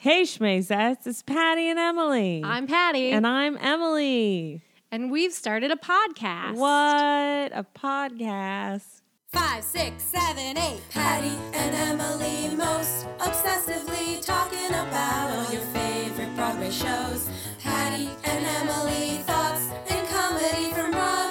Hey, Schmazettes, it's Patty and Emily. I'm Patty. and I'm Emily. and we've started a podcast. What a podcast. Five, six, seven, eight. Patty and Emily most obsessively talking about all your favorite Broadway shows. Patty and Emily thoughts and comedy from Broadway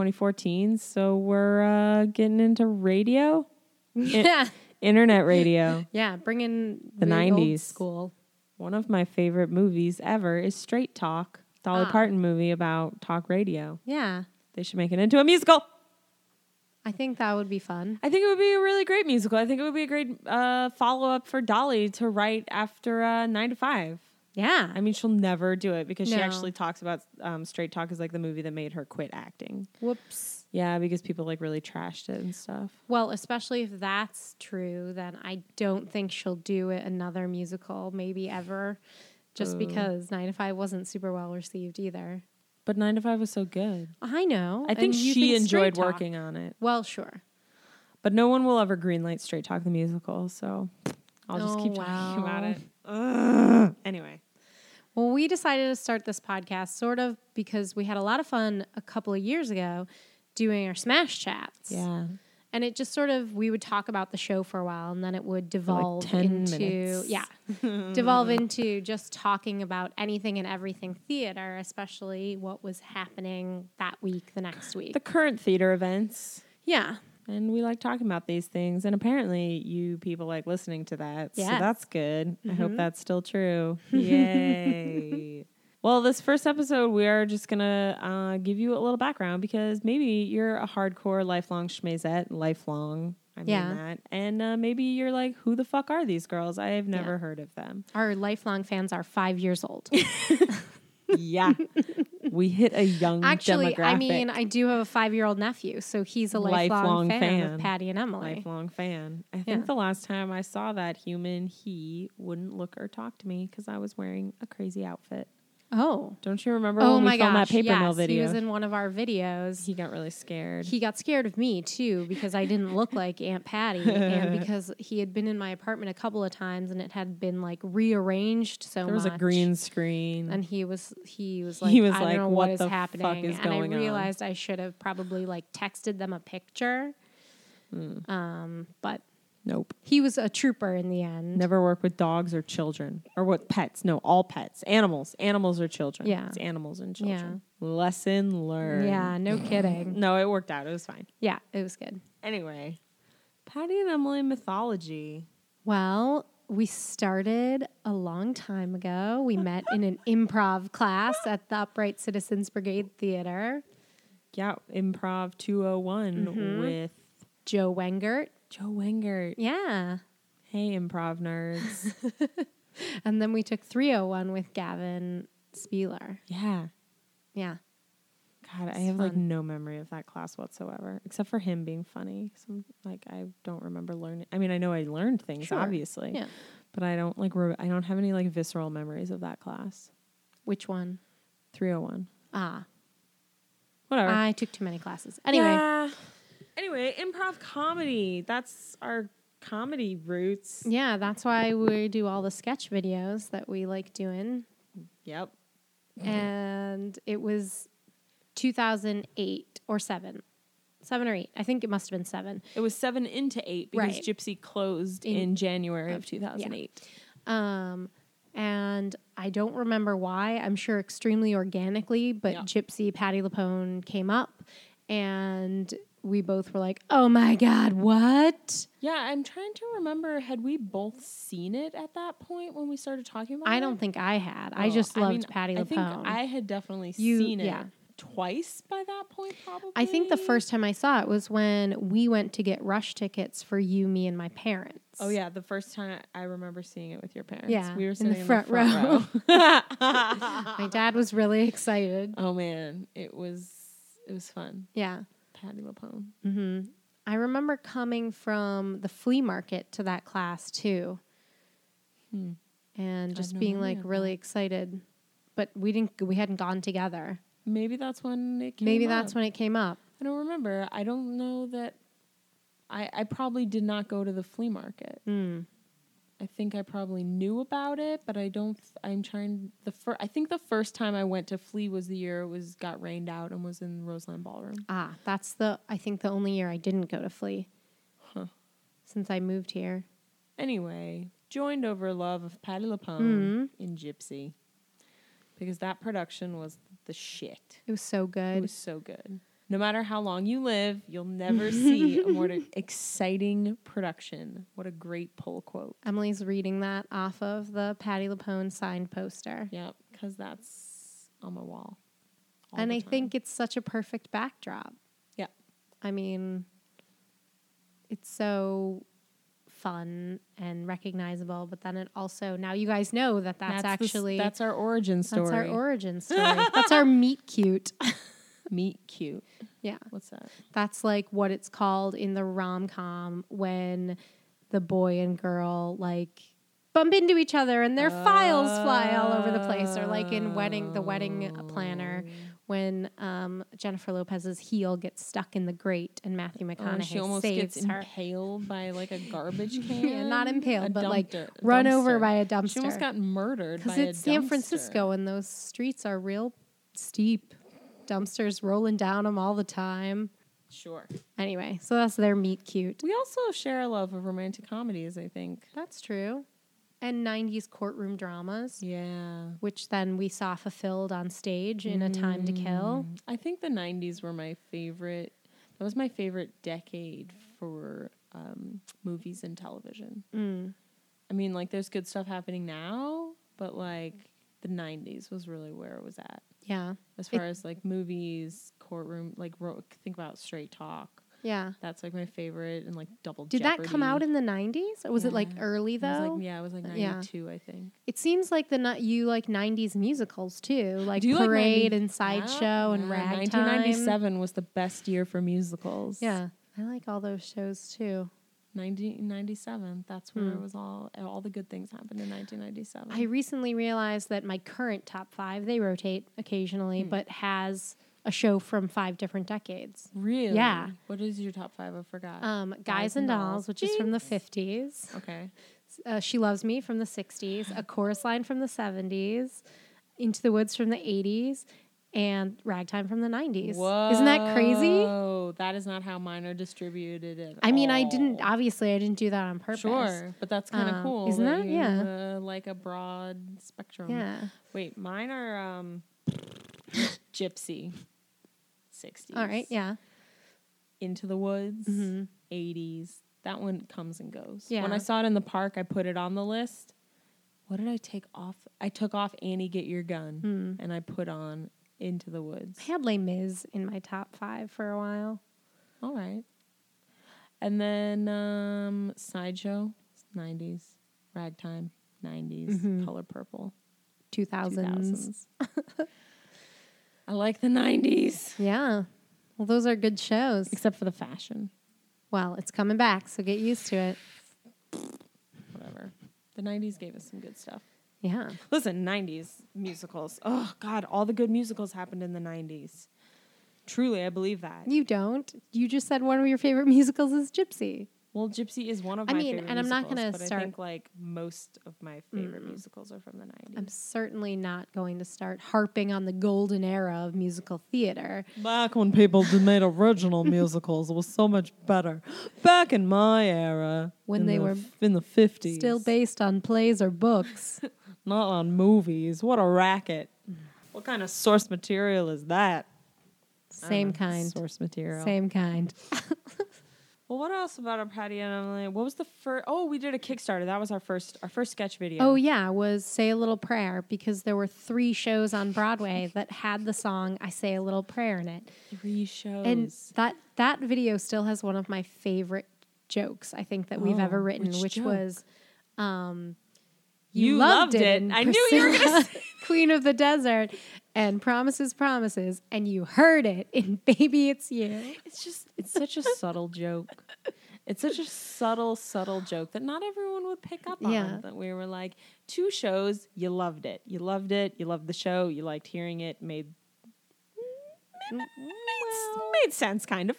2014, so we're uh, getting into radio, Yeah. internet radio. Yeah. Bringing The old 90s. school. One of my favorite movies ever is Straight Talk, Dolly Ah. Parton movie about talk radio. Yeah. They should make it into a musical. I think that would be fun. I think it would be a really great musical. I think it would be a great uh, follow up for Dolly to write after uh, Nine to Five. Yeah. I mean, she'll never do it because she No. actually talks about um, Straight Talk as like the movie that made her quit acting. Whoops. Yeah, because people like really trashed it and stuff. Well, especially if that's true, then I don't think she'll do it another musical, maybe ever, just because Nine to Five wasn't super well received either. But Nine to Five was so good. I know. I think and you she Straight enjoyed Talk- working on it. Well, sure. But no one will ever greenlight Straight Talk the musical, so I'll just Oh, keep talking about it. Ugh. Anyway, Well, we decided to start this podcast sort of because we had a lot of fun a couple of years ago doing our Smash chats. yeah. And it just sort of, we would talk about the show for a while and then it would devolve 10 into, minutes. yeah, devolve into just talking about anything and everything theater, especially what was happening that week, the next week. The current theater events. yeah. And we like talking about these things. And apparently, you people like listening to that. So that's good. I Mm-hmm. hope that's still true. Yay. well, this first episode, we are just going to uh, give you a little background because maybe you're a hardcore lifelong schmazette, lifelong. I mean Yeah. that. And uh, maybe you're like, who the fuck are these girls? I have never heard of them. Our lifelong fans are five years old. yeah. We hit a young Actually, demographic. I mean, I do have a five year old nephew, so he's a lifelong, Lifelong fan, fan. of Patty and Emily. lifelong fan. I think Yeah. the last time I saw that human, he wouldn't look or talk to me because I was wearing a crazy outfit. Oh. Don't you remember Oh when my gosh. that paper yes, mill video? He was in one of our videos. he got really scared. He got scared of me too because I didn't look like Aunt Patty and because he had been in my apartment a couple of times and it had been like rearranged so much. there was a green screen. and he was he was like He was I don't know "What what is the fuck happening is and I on?" realized I should have probably like texted them a picture Hmm. um but nope. he was a trooper in the end Never work with dogs or children or what pets. No, all pets. Animals. Animals or children. Yeah. It's animals and children. Lesson learned. yeah no kidding No, it worked out. It was fine. yeah it was good Anyway, Patty and Emily mythology. Well, we started a long time ago. We met in an improv class at the Upright Citizens Brigade Theater. Yeah, Improv 201 Mm-hmm. with Joe Wengert. Joe Wengert. Yeah. Hey, improv nerds. And then we took 301 with Gavin Spieler. yeah. Yeah. God, I It's have like no memory of that class whatsoever, except for him being funny. Some like I don't remember learning. I mean, I know I learned things Sure. obviously, Yeah. but I don't like. Re- I don't have any like visceral memories of that class. Which one? Three hundred one. Ah, Whatever. I took too many classes. Anyway, Yeah. Anyway, improv comedy. That's our comedy roots. yeah, that's why we do all the sketch videos that we like doing. Yep. and it was 2008 or 7 7 or 8 i think it must have been 7 It was seven into eight because Right. Gypsy closed in, In- January of two thousand eight. um, and i don't remember why i'm sure extremely organically but Yeah. gypsy Patti LuPone came up and we both were like oh my god what Yeah, I'm trying to remember. Had we both seen it at that point when we started talking about it? i don't think i had i Oh, just loved mean, patty I think I had definitely You- seen it yeah. twice by that point, probably. I think the first time I saw it was when we went to get rush tickets for you, me, and my parents. Oh yeah, the first time I remember seeing it with your parents. Yeah, we were in sitting the in the front row. My dad was really excited. oh man, it was it was fun. Yeah. Patti LuPone. hmm I remember coming from the flea market to that class too. And just being like really excited. But we didn't we hadn't gone together. maybe that's when it came Maybe that's up. when it came up. I don't remember. I don't know that. I I probably did not go to the flea market. Mm. I think I probably knew about it, but I don't. I'm trying the first. I think the first time I went to Flea was the year it was got rained out and was in Roseland Ballroom. Ah, that's the I think the only year I didn't go to Flea. Huh. Since I moved here. Anyway, joined over love of Patti LuPone Mhm. in Gypsy because that production was the shit. It was so good. It was so good. No matter how long you live, you'll never see a more exciting production. What a great pull quote. Emily's reading that off of the Patti LuPone signed poster. Yep, because that's on my wall. and I think it's such a perfect backdrop. Yeah. I mean, it's so fun and recognizable, but then it also now you guys know that that's, the s- actually that's our origin story. that's our origin story. that's our meet cute. Meet cute. yeah. What's that? That's like what it's called in the rom com when the boy and girl like bump into each other and their files fly all over the place, or like in wedding the wedding planner when um, Jennifer Lopez's heel gets stuck in the grate and Matthew Oh, McConaughey and she almost saves gets her. impaled by like a garbage can. Yeah, not impaled, A but like dumpster- run over by a dumpster. She almost got murdered because it's San. Francisco and those streets are real steep. Dumpsters rolling down them all the time. Sure. Anyway, so that's their meet cute. We also share a love of romantic comedies. I think. That's true. And 90s courtroom dramas, Yeah. which then we saw fulfilled on stage in A Time to Kill. Mm, I think the '90s were my favorite. That was my favorite decade for um, movies and television. Mm. I mean, like, there's good stuff happening now, but like the '90s was really where it was at Yeah. as far as like movies, courtroom. Like, ro- think about Straight Talk. Yeah. That's like my favorite, and like Double. Did that come out in the 90s? Or was it like Yeah. early It was, though? like, yeah, it was like uh, Yeah. '92, I think. It seems like the you like 90s musicals too, like Do you like Parade 90 and Sideshow and Yeah, Ragtime. 1997 was the best year for musicals. Yeah. I like all those shows too. 1997. That's where Hmm. it was all all the good things happened in 1997. I recently realized that my current top five, they rotate occasionally, Hmm. but has a show from five different decades. really? Yeah. What is your top five? I forgot. Um, Guys, and Dolls, which is from the 50s. okay. Uh, she Loves Me from the 60s. A Chorus Line from the 70s. Into the Woods from the 80s. And Ragtime from the 90s. Whoa. Isn't that crazy? Oh, that is not how mine are distributed at I mean, I didn't, obviously, I didn't do that on purpose. Sure, but that's kind of Um, cool. isn't that? you, Yeah. uh, like a broad spectrum. Yeah. Wait, mine are um, Gypsy. 60s. All right. Yeah. Into the Woods, Mhm. 80s. That one comes and goes. Yeah. When I saw it in the park, I put it on the list. What did I take off? I took off Annie Get Your Gun Hmm. and I put on Into the Woods. I had Les Mis in my top five for a while. All right. And then um, Sideshow, 90s. Ragtime, 90s. Mhm. Color Purple, 2000s. 2000s. I like the 90s, Yeah. Well, those are good shows. except for the fashion. Well, it's coming back, so get used to it. Whatever. The 90s gave us some good stuff. Yeah. Listen, 90s musicals. Oh, God, all the good musicals happened in the 90s. Truly, I believe that. You don't. You just said one of your favorite musicals is Gypsy. Well, Gypsy is one of my. I my mean, favorite and I'm not gonna but start- I think like most of my favorite mm. musicals are from the 90s. I'm certainly not going to start harping on the golden era of musical theater. Back when people made original musicals, it was so much better. Back in my era, When they the were in the fifties, Still based on plays or books. not on movies. What a racket! What kind of source material is that? Same kind. Source material. Same kind. Well, what else about our Patty and Emily? What was the first? Oh, we did a Kickstarter. That was our first our first sketch video. Oh yeah, was Say a Little Prayer because there were three shows on Broadway that had the song I Say a Little Prayer in it. three shows. And that that video still has one of my favorite jokes I think that we've Oh, ever written, which which, joke? was um You loved it. in I knew you were gonna Queen of the Desert and Promises Promises and you heard it in Baby It's You. it's just it's such a subtle joke. It's such a subtle, subtle joke that not everyone would pick up on. Yeah. That we were like, two shows, you loved it. You loved it. You loved the show. You liked hearing it. Made mm, made, made sense, kind of.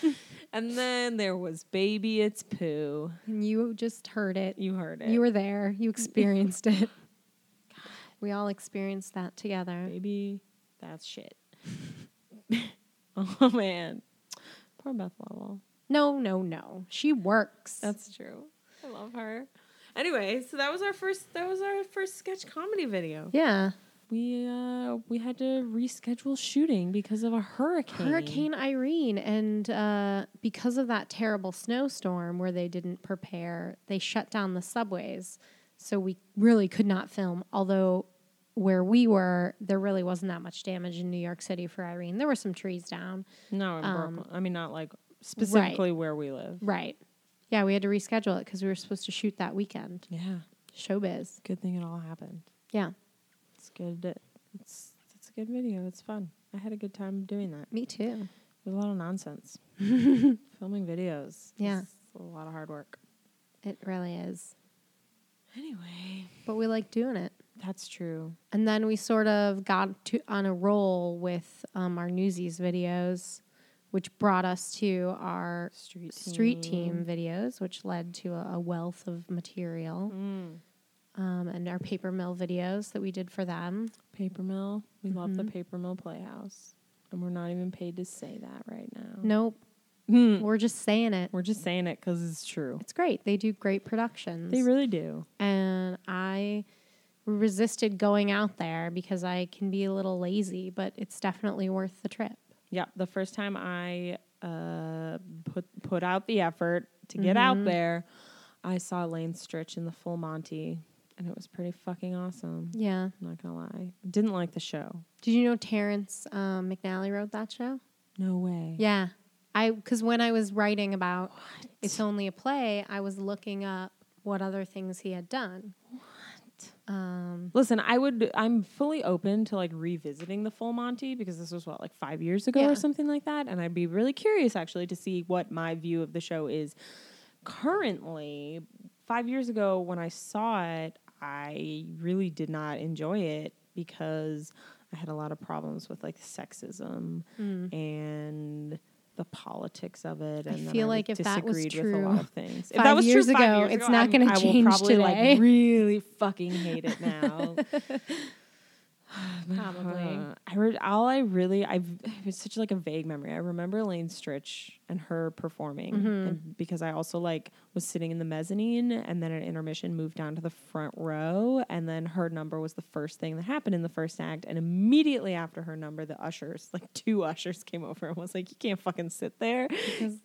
Kind of. And then there was Baby It's Poo. And you just heard it. You heard it. You were there. You experienced it. We all experienced that together. Baby, that's shit. oh, man. Poor Beth Leavel. No, no, no. She works. That's true. I love her. Anyway, so that was our first that was our first sketch comedy video. yeah. We uh we had to reschedule shooting because of a hurricane. Hurricane Irene. And uh, because of that terrible snowstorm where they didn't prepare, they shut down the subways. So we really could not film. Although, where we were, there really wasn't that much damage in New York City for Irene. There were some trees down. No, in Um, I mean not like specifically where we live. Right. Yeah, we had to reschedule it because we were supposed to shoot that weekend. Yeah. Showbiz. Good thing it all happened. Yeah, good. It's it's a good video. It's fun. I had a good time doing that. me too. There's a lot of nonsense. Filming videos. Yeah. a lot of hard work. It really is. Anyway, But we like doing it. that's true. And then we sort of got to on a roll with um, our Newsies videos, which brought us to our Street street team videos, which led to a, a wealth of material. Mm. Um, and our paper mill videos that we did for them. Paper Mill. We love the Mhm. Paper Mill Playhouse. And we're not even paid to say that right now. Nope, Hmm. we're just saying it. We're just saying it because it's true. It's great. They do great productions. They really do. and I resisted going out there because I can be a little lazy, but it's definitely worth the trip. Yeah. The first time I uh, put put out the effort to get out Mhm. there, I saw Elaine Stritch in the Full Monty, and it was pretty fucking awesome. Yeah. I'm not gonna lie. Didn't like the show. Did you know Terrence um, McNally wrote that show? No way. Yeah. I because when I was writing about it's only a play, I was looking up what other things he had done. What? Um, Listen, I would. I'm fully open to like revisiting the Full Monty because this was what like five years ago Yeah. or something like that, and I'd be really curious actually to see what my view of the show is currently. Five years ago, when I saw it, I really did not enjoy it because I had a lot of problems with like sexism and the politics of it. Mm. I feel I like if that was disagreed with a lot true of things. If five that was years true five ago, years it's ago, not I'm- gonna I will change probably today. like really fucking hate it now. Probably. Uh, I re- all I really I've it's such like a vague memory. I remember Elaine Stritch and her performing Mm-hmm. and because I also like was sitting in the mezzanine and then at intermission moved down to the front row and then her number was the first thing that happened in the first act and immediately after her number the ushers like two ushers came over and was like you can't fucking sit there.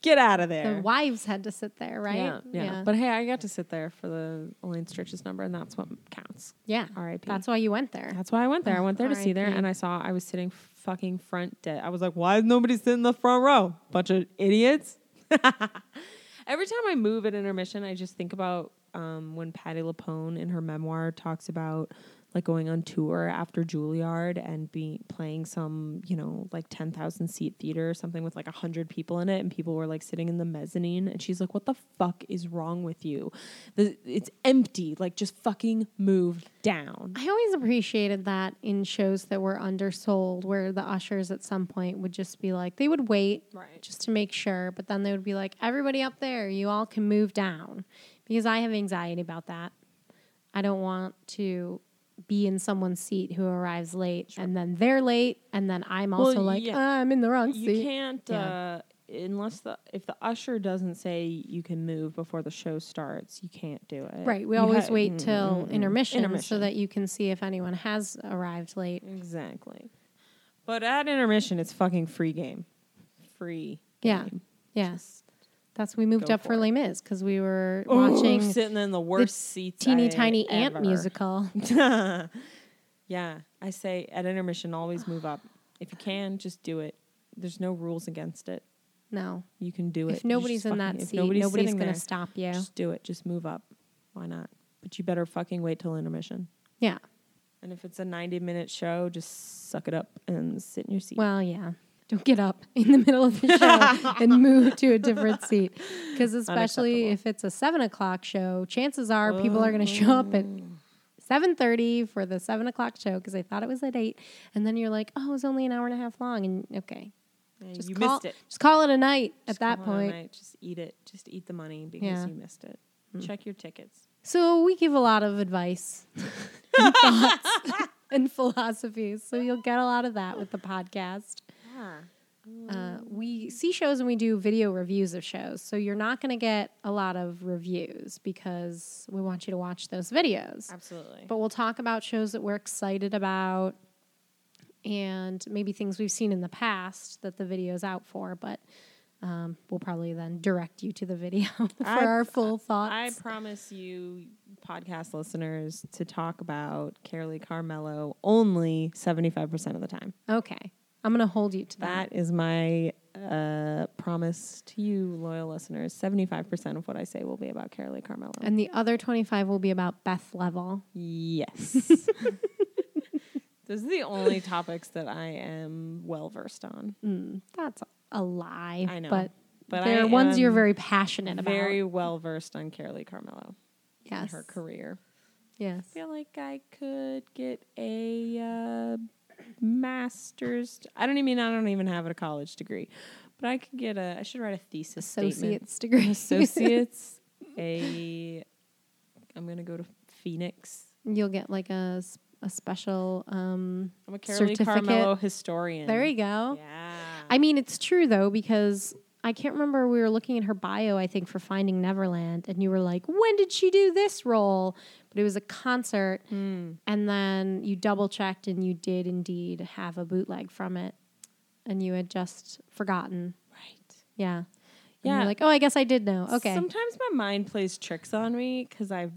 Get out of there. the wives had to sit there, right? Yeah, yeah, But hey, I got to sit there for the Elaine Stritch's number, and that's what counts. yeah. R.I.P. That's why you went there. That's why I went there. I went there to see there, and I saw I was sitting fucking front dead. I was like, why is nobody sitting in the front row? Bunch of idiots. Every time I move at intermission, I just think about um, when Patti LuPone in her memoir talks about like going on tour after Juilliard and be playing some, you know, like 10,000 seat theater or something with like 100 people in it and people were like sitting in the mezzanine and she's like, "What the fuck is wrong with you? The, it's empty. Like just fucking move down." I always appreciated that in shows that were undersold, where the ushers at some point would just be like, they would wait Right. just to make sure, but then they would be like, everybody up there, you all can move down. Because I have anxiety about that. I don't want to be in someone's seat who arrives late and then they're late and then I'm Well, also like, yeah. "Ah, I'm in the wrong seat. You can't Yeah. uh, unless the if the usher doesn't say you can move before the show starts, you can't do it. Right. We You always ha- wait till mm, mm. intermission, so that you can see if anyone has arrived late. exactly. But at intermission, it's fucking free game. Free. Yeah. game. Yes. That's we moved Go up for for. Les Mis because we were Ooh, watching sitting in the worst seats. teeny I tiny ant musical. yeah, I say at intermission, always move up. If you can, just do it. There's no rules against it. No, You can do it. if nobody's in that fucking- if seat, nobody's nobody's going to stop you. Just do it. Just move up. Why not? But you better fucking wait till intermission. yeah. And if it's a 90 minute show, just suck it up and sit in your seat. Well, yeah. Don't get up in the middle of the show and move to a different seat. Because especially if it's a seven o'clock show, chances are people are going to show up at seven thirty for the seven o'clock show because I thought it was at eight, and then you're like, oh, it was only an hour and a half long, and okay, Yeah, just you call, missed it. Just call it a night Just at that call it a point. night. Just eat it. Just eat the money because Yeah. you missed it. Mm. Check your tickets. So we give a lot of advice, and thoughts, and philosophies. So you'll get a lot of that with the podcast. Uh, we see shows and we do video reviews of shows. So you're not going to get a lot of reviews because we want you to watch those videos. Absolutely. But we'll talk about shows that we're excited about and maybe things we've seen in the past that the video's out for. But um, we'll probably then direct you to the video for I- our full thoughts. I promise you, podcast listeners, to talk about Carolee Carmello only 75% of the time. okay. I'm going to hold you to that. That is my uh, promise to you, loyal listeners. 75% of what I say will be about Carolee Carmello. And the other 25 will be about Beth Leavel. yes. Those are the only topics that I am well versed on. Mm, that's a lie. I know. But, But they're ones you're very passionate about. Very well versed on Carolee Carmello and yes. her career. Yes. I feel like I could get a uh, master's. I don't even. I don't even have a college degree, but I could get a. I should write a thesis statement. Associate's degree. Associates. a. I'm gonna go to Phoenix. You'll get like a a special. Um, I'm a Carolee Certificate. Carmello historian. there you go. Yeah. I mean, it's true though because I can't remember. We were looking at her bio, I think, for Finding Neverland, and you were like, "When did she do this role?" But it was a concert, Hmm. and then you double checked, and you did indeed have a bootleg from it, and you had just forgotten. right. Yeah. And Yeah. You're like, oh, I guess I did know. Okay. Sometimes my mind plays tricks on me because I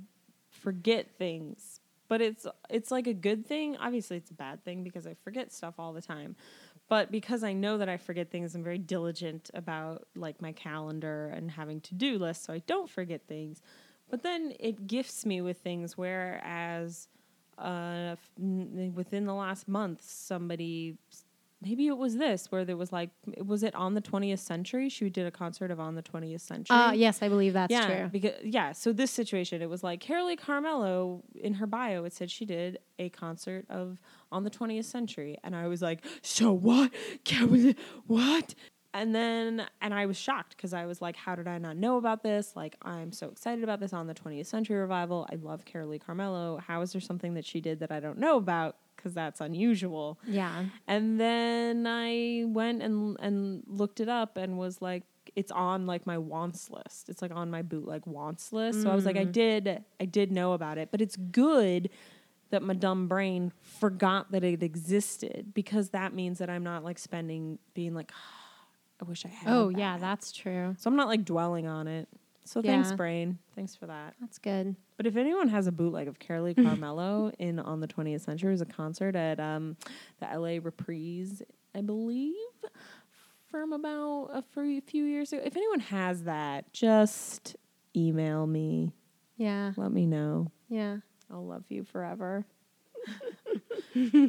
forget things, but it's it's like a good thing. Obviously, it's a bad thing because I forget stuff all the time. But because I know that I forget things, I'm very diligent about like my calendar and having to do lists so I don't forget things. But then it gifts me with things. Whereas uh, within the last month, somebody maybe it was this where there was like was it on the 20th century? She did a concert of on the 20th century uh, yes, I believe that's yeah, true. Because yeah, so this situation, it was like Carolee Carmello in her bio. It said she did a concert of on the 20th century, and I was like, so what? Carolee, what? And then, and I was shocked because I was like, how did I not know about this? Like, I'm so excited about this on the 20th century revival. I love Carolee Carmello. How is there something that she did that I don't know about? Because that's unusual. Yeah. And then I went and and looked it up and was like, it's on like my wants list. It's like on my bootleg wants list. So I was like, I mm. did I did know about it, but it's good that my dumb brain forgot that it existed because that means that I'm not like spending being like, I wish I had. Oh, yeah, that's true. So I'm not like dwelling on it. So thanks, brain. Thanks for that. That's good. But if anyone has a bootleg of Carolee Carmello in on the 20th century, it was a concert at um, the LA Reprise, I believe, from about a few years ago. If anyone has that, just email me. Yeah. Let me know. Yeah. I'll love you forever.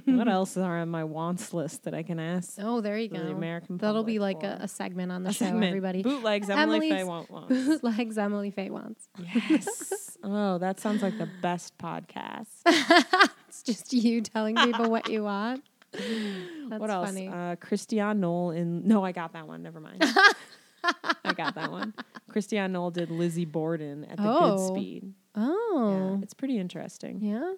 What else are on my wants list that I can ask? Oh, there you The go. American That'll be like a, a segment on the A show, segment. everybody. Bootlegs Emily Faye want. Bootlegs Emily Faye wants. Yes. oh, that sounds like the best podcast. It's just you telling people what you want. That's what else? funny. Uh, Christiane Noll in. No, I got that one. Never mind. I got that one. Christiane Noll did Lizzie Borden at the Oh. Goodspeed. oh. Yeah, it's pretty interesting. Yeah.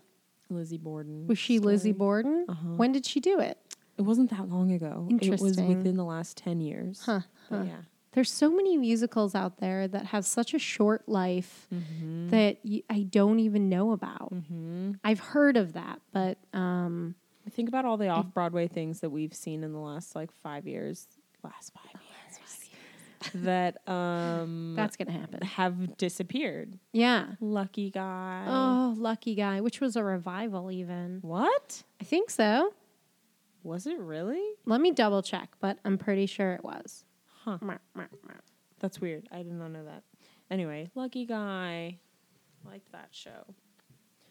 Lizzie Borden. Was she Lizzie. Borden? Uh-huh. When did she do it? It wasn't that long ago. It was within the last ten years. Huh, huh. yeah. There's so many musicals out there that have such a short life Mm-hmm. that y- I don't even know about. hmm I've heard of that, but um, Think about all the off Broadway things that we've seen in the last like five years. Last five years. That um that's gonna happen. have disappeared. Yeah. Lucky guy. Oh, Lucky Guy, which was a revival, even. What? I think so. Was it really? Let me double check, but I'm pretty sure it was. Huh. That's weird. I did not know that. Anyway, Lucky Guy. Like that show.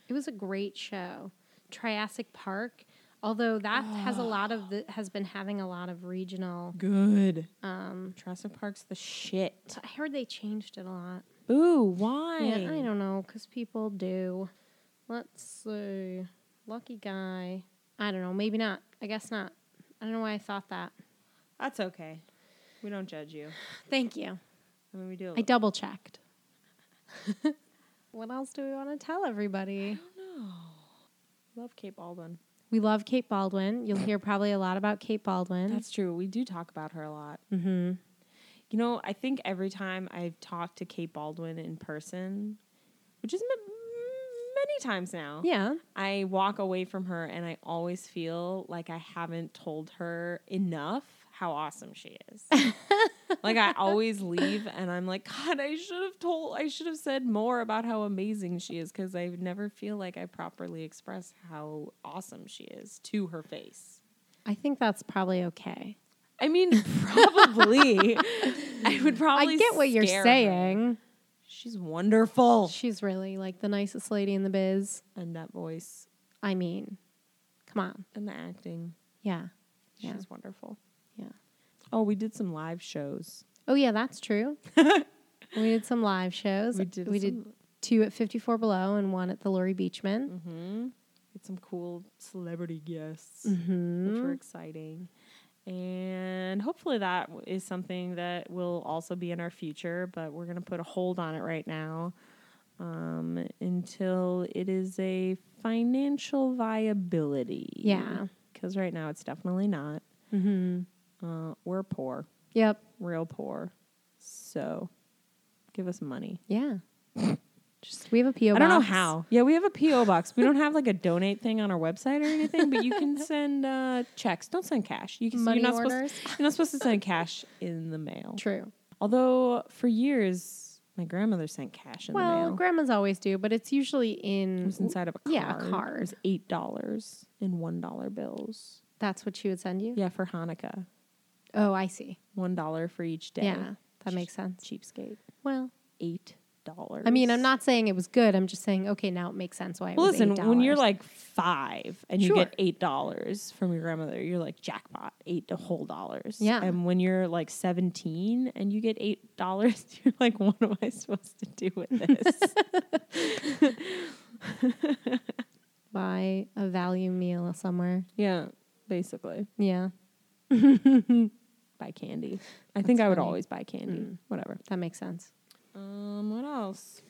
It was a great show. Triassic Parq, although that has a lot of the, has been having a lot of regional. Good. Um, Jurassic Park's the shit. I heard they changed it a lot. Ooh, why? Yeah, I don't know because people do. Let's see. Lucky guy. I don't know. Maybe not. I guess not. I don't know why I thought that. That's okay. We don't judge you. Thank you. I mean, we do. I double checked. what else do we want to tell everybody? I don't know. Love Kate Baldwin. We love Kate Baldwin. You'll hear probably a lot about Kate Baldwin. That's true. We do talk about her a lot. mm-hmm. You know, I think every time I've talked to Kate Baldwin in person, which is many times now, Yeah. I walk away from her and I always feel like I haven't told her enough how awesome she is. like I always leave and I'm like, God, I should have told, I should have said more about how amazing she is because I never feel like I properly express how awesome she is to her face. I think that's probably okay. I mean, probably. I would probably. I get what you're saying. her. She's wonderful. She's really like the nicest lady in the biz. And that voice I mean, come on. and the acting. Yeah. She's Yeah. wonderful. Yeah. Oh, we did some live shows. Oh yeah, that's true. we did some live shows. We did. We did two at 54 Below and one at the Laurie Beechman. Mm-hmm. Get some cool celebrity guests, Mm-hmm. which were exciting. And hopefully that is something that will also be in our future, but we're going to put a hold on it right now um, until it is a financial viability. Yeah. Because right now it's definitely not. Mm-hmm. Uh, we're poor, Yep. real poor. So give us money. Yeah. Just we have a PO box. I don't know box. how. Yeah, we have a PO box. We don't have like a donate thing on our website or anything, but you can send uh, checks. Don't send cash. You can. Money you're not orders. Supposed, you're not supposed to send cash in the mail. True. Although for years, my grandmother sent cash in the mail. Well, grandmas always do, but it's usually it in. was inside of a card. yeah, a card. It was eight dollars in one dollar bills. That's what she would send you. Yeah, for Hanukkah, Oh, I see. one dollar for each day. Yeah, that makes sense. Cheapskate. Well, Eight dollars. I mean, I'm not saying it was good. I'm just saying, okay, now it makes sense why it Well, was listen, when you're like five and you get eight dollars from your grandmother, you're like jackpot, eight to whole dollars. Yeah. And when you're like seventeen and you get eight dollars, you're like, what am I supposed to do with this? buy a value meal somewhere. yeah, basically, Yeah, buy candy. I think I would funny. always buy candy. Mm. Whatever. that makes sense. Um, what else?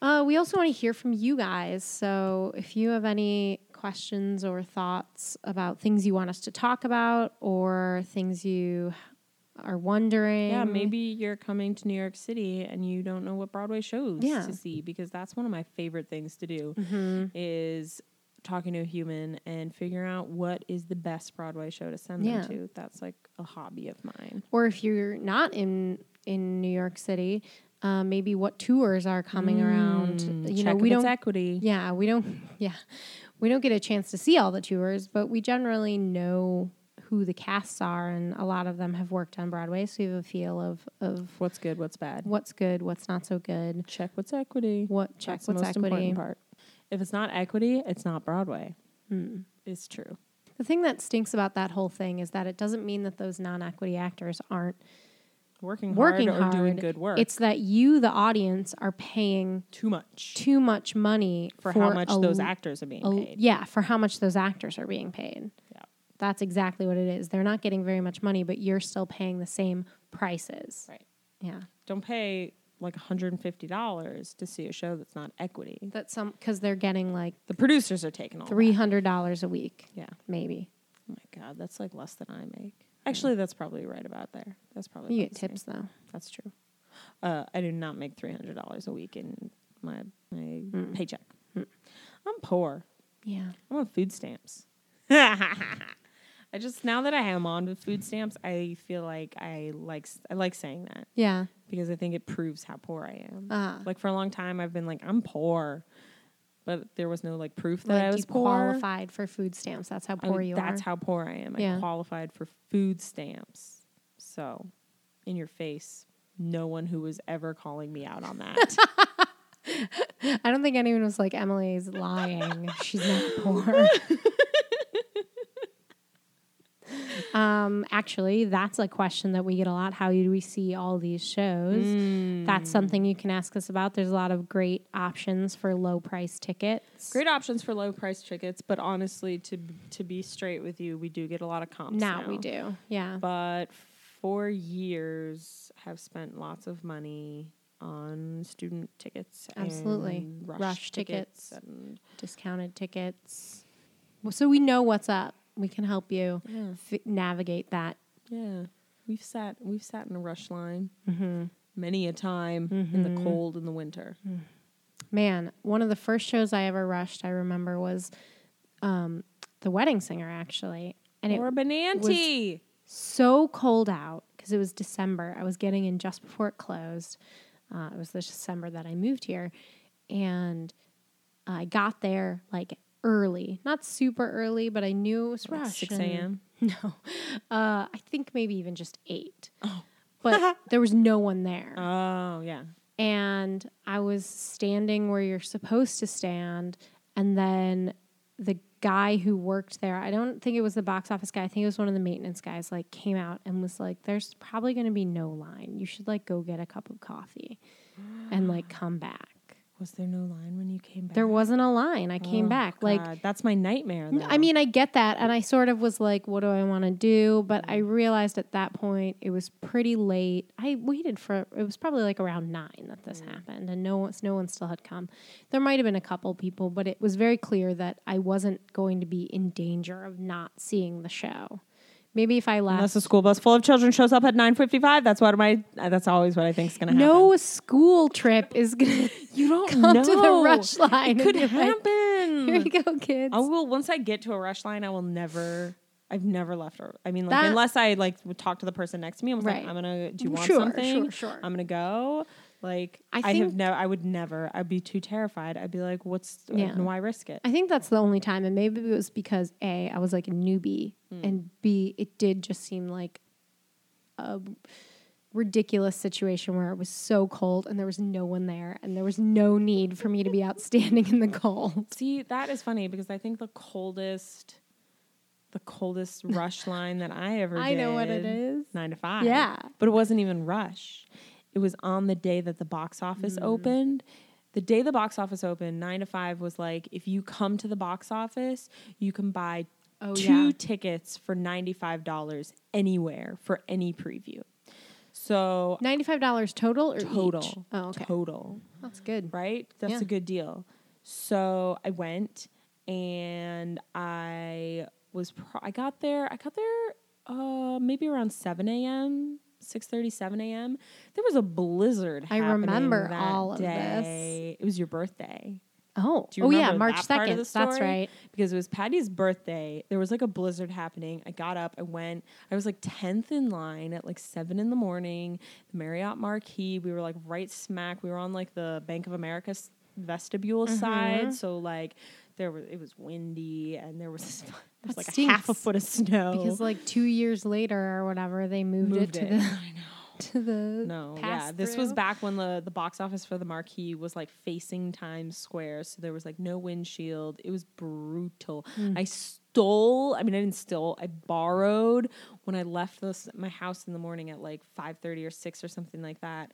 Uh, we also want to hear from you guys. So if you have any questions or thoughts about things you want us to talk about or things you are wondering. Yeah, maybe you're coming to New York City and you don't know what Broadway shows Yeah. to see because that's one of my favorite things to do. hmm is talking to a human and figuring out what is the best Broadway show to send Yeah. them to. That's like a hobby of mine. Or if you're not in in New York City, uh, maybe what tours are coming around. Mm, You check know, we don't. equity. Yeah, we don't. Yeah, we don't get a chance to see all the tours, but we generally know who the casts are, and a lot of them have worked on Broadway, so we have a feel of of What's good, what's bad. what's good, what's not so good, Check what's equity. what check That's the what's most equity. important part. If it's not equity, it's not Broadway. Mm. It's true. The thing that stinks about that whole thing is that it doesn't mean that those non-equity actors aren't Working, working hard or doing hard. good work. It's that you, the audience, are paying too much too much money for, how much a those actors are being a- paid. Yeah, for how much those actors are being paid. Yeah. That's exactly what it is. They're not getting very much money, but you're still paying the same prices. Right. Yeah. Don't pay like $150 to see a show that's not equity. That's some because they're getting like The producers are taking all three hundred dollars a week, Yeah. maybe. Oh my god, that's like less than I make. Actually, that's probably right about there. That's probably You get tips though. That's true. Uh, I do not make three hundred dollars a week in my my Mm. paycheck. I'm poor. Yeah. I'm on food stamps. I just now that I am on with food stamps, I feel like I like I like saying that Yeah. because I think it proves how poor I am. Ah. Like for a long time, I've been like I'm poor, but there was no like proof that like I was you poor. qualified for food stamps. That's how I poor would- you that's are. That's how poor I am. Yeah. I qualified for food stamps. So, in your face, no one who was ever calling me out on that. I don't think anyone was like Emily's lying. She's not poor. Um, actually, that's a question that we get a lot. How do we see all these shows? That's something you can ask us about. There's a lot of great options for low price tickets. Great options for low price tickets, but honestly, to to be straight with you, we do get a lot of comps now. Now we do. Yeah. But for years, have spent lots of money on student tickets. Absolutely. and rush, Rush tickets. tickets. and Discounted tickets. So we know what's up. We can help you yeah, f- navigate that. yeah. We've sat we've sat in a rush line Mm-hmm. many a time in the cold in the winter. Man, one of the first shows I ever rushed, I remember, was um, The Wedding Singer, actually. And it or Benanti. so cold out because it was December. I was getting in just before it closed. Uh, it was this December that I moved here, and I got there like early, not super early, but I knew it was Like rush. 6 a.m.? No, uh, I think maybe even just eight. Oh. but there was no one there, Oh yeah. and I was standing where you're supposed to stand, and then the guy who worked there, I don't think it was the box office guy, I think it was one of the maintenance guys, like came out and was like, There's probably gonna be no line. You should like go get a cup of coffee and like come back. Was there no line when you came back? There wasn't a line. I came Oh, back. Like that's my nightmare. Though. I mean, I get that. And I sort of was like, what do I want to do? But I mm-hmm. realized at that point it was pretty late. I waited for, it was probably like around nine that this mm. happened. And no one, no one still had come. There might have been a couple people, but it was very clear that I wasn't going to be in danger of not seeing the show. Maybe if I left. unless a school bus full of children shows up at nine fifty-five, that's what my that's always what I think is going to happen. no school trip is going to you don't come know. to the rush line. It could be like, happen. Here you go, kids. I will once I get to a rush line. I will never. I've never left. A, I mean, like That- unless I like would talk to the person next to me. I'm Right. like, I'm gonna. Do you want Sure, something? sure, sure. I'm gonna go. Like I I, have never. I would never. I'd be too terrified. I'd be like, what's? Uh, yeah. Why risk it? I think that's the only time, and maybe it was because a I was like a newbie, hmm. and b it did just seem like a ridiculous situation where it was so cold and there was no one there, and there was no need for me to be out standing in the cold. See, that is funny because I think the coldest, the coldest rush line that I ever I know what it is. Nine to five. Yeah. But it wasn't even rush. It was on the day that the box office Mm. opened. The day the box office opened, nine to five was like, if you come to the box office, you can buy Oh, two yeah. tickets for $95 anywhere for any preview. So Ninety five dollars total or total. each? Oh, okay, Total that's good. right? That's Yeah. a good deal. So I went and I was pro- I got there I got there uh maybe around 7 a.m. 6 7 a.m. There was a blizzard. I remember that all of this. It was your birthday. Oh, oh yeah, March second. That's right. Because it was Patty's birthday. There was like a blizzard happening. I got up, I went. I was like 10th in line at like 7 in the morning. The Marriott Marquis, we were like right smack. We were on like the Bank of America vestibule Mm-hmm. side. So like there was, it was windy and there was, there was That like a half a foot of snow. Because like two years later or whatever, they moved, moved it to it. the I know. to the No, yeah. pass This was back when the, the box office for the marquee was like facing Times Square. So there was like no windshield. It was brutal. Hmm. I stole, I mean, I didn't steal, I borrowed when I left this, my house in the morning at like 5.30 or 6 or something like that.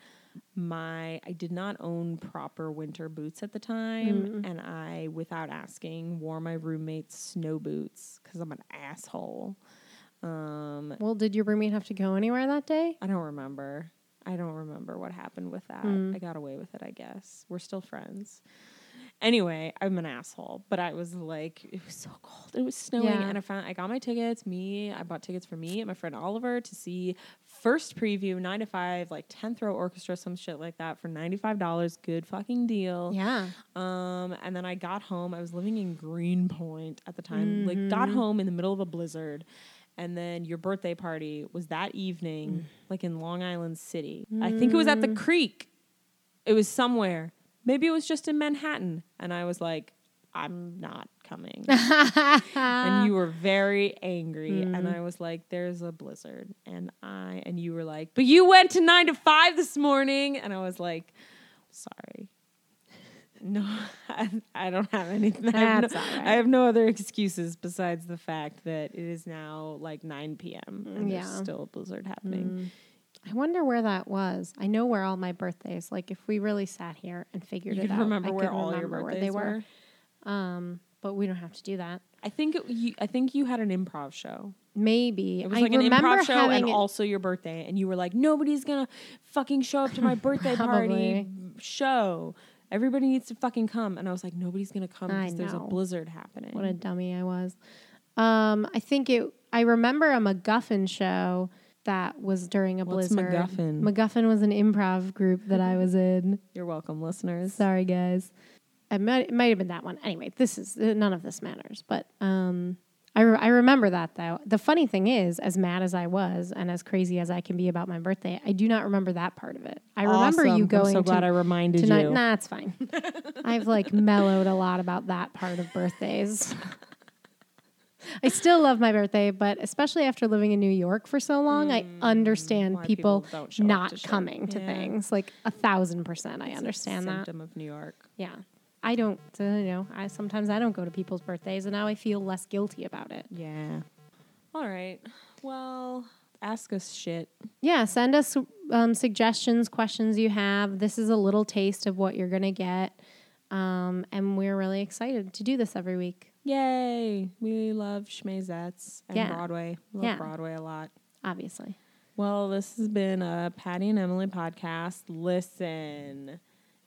My, I did not own proper winter boots at the time. Mm. And I, without asking, wore my roommate's snow boots because I'm an asshole. Um, Well, did your roommate have to go anywhere that day? I don't remember. I don't remember what happened with that. Mm. I got away with it, I guess. We're still friends. Anyway, I'm an asshole, but I was like, it was so cold. It was snowing, Yeah. and I found I got my tickets. Me, I bought tickets for me and my friend Oliver to see first preview nine to five, like tenth row orchestra, some shit like that for ninety five dollars. Good fucking deal. Yeah. Um, and then I got home. I was living in Greenpoint at the time. Like, got Mm-hmm. home in the middle of a blizzard. And then your birthday party was that evening, Mm. like in Long Island City. I think it was at the creek. It was somewhere. Maybe it was just in Manhattan. And I was like, I'm not coming. and you were very angry. And Mm. I was like, there's a blizzard. And I, and you were like, but you went to nine to five this morning. And I was like, sorry. No, I, I don't have anything. I have, no, right. I have no other excuses besides the fact that it is now like 9 p.m. and Yeah. there's still a blizzard happening. I wonder where that was. I know where all my birthdays. Like if we really sat here and figured You it out, remember I where all your remember birthdays where they were. were. Um, but we don't have to do that. I think it, you, I think you had an improv show. Maybe It was I like an improv show and it- also your birthday, and you were like, "Nobody's gonna fucking show up to my birthday party show. Everybody needs to fucking come." And I was like, "Nobody's gonna come because there's a blizzard happening." What a dummy I was. Um, I think it. I remember a MacGuffin show that was during a What's blizzard. MacGuffin? MacGuffin was an improv group that I was in. You're welcome, listeners. Sorry, guys. It might, it might have been that one. Anyway, this is uh, none of this matters. But um, I, re- I remember that though. The funny thing is, as mad as I was and as crazy as I can be about my birthday, I do not remember that part of it. I remember Awesome. you going I'm so glad to, I reminded tonight. you. Nah, it's fine. I've like mellowed a lot about that part of birthdays. I still love my birthday, but especially after living in New York for so long, I understand Mm, people, people don't show up not to coming to Yeah. things. Like a thousand percent, I It's a understand that. symptom of New York. Yeah. I don't, uh, you know, I sometimes I don't go to people's birthdays, and now I feel less guilty about it. Yeah. All right. Well, ask us shit. Yeah, send us um, suggestions, questions you have. This is a little taste of what you're gonna get, um, and we're really excited to do this every week. Yay! We love schmazettes and Yeah. Broadway. We love Yeah. Broadway a lot. Obviously, Well, this has been a Patty and Emily podcast. Listen.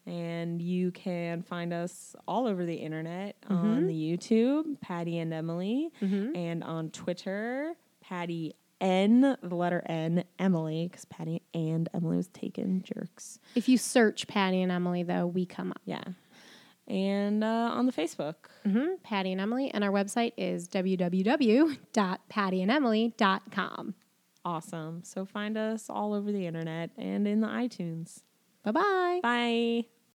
And you can find us all over the internet on the YouTube, Patty and Emily, and on Twitter, Patty N, the letter N, Emily, because Patty and Emily was taken, jerks. if you search Patty and Emily, though, we come up. Yeah. And uh, on the Facebook. hmm Patty and Emily, and our website is www.pattyandemily.com. Awesome. So find us all over the internet and in the iTunes. Bye bye. Bye.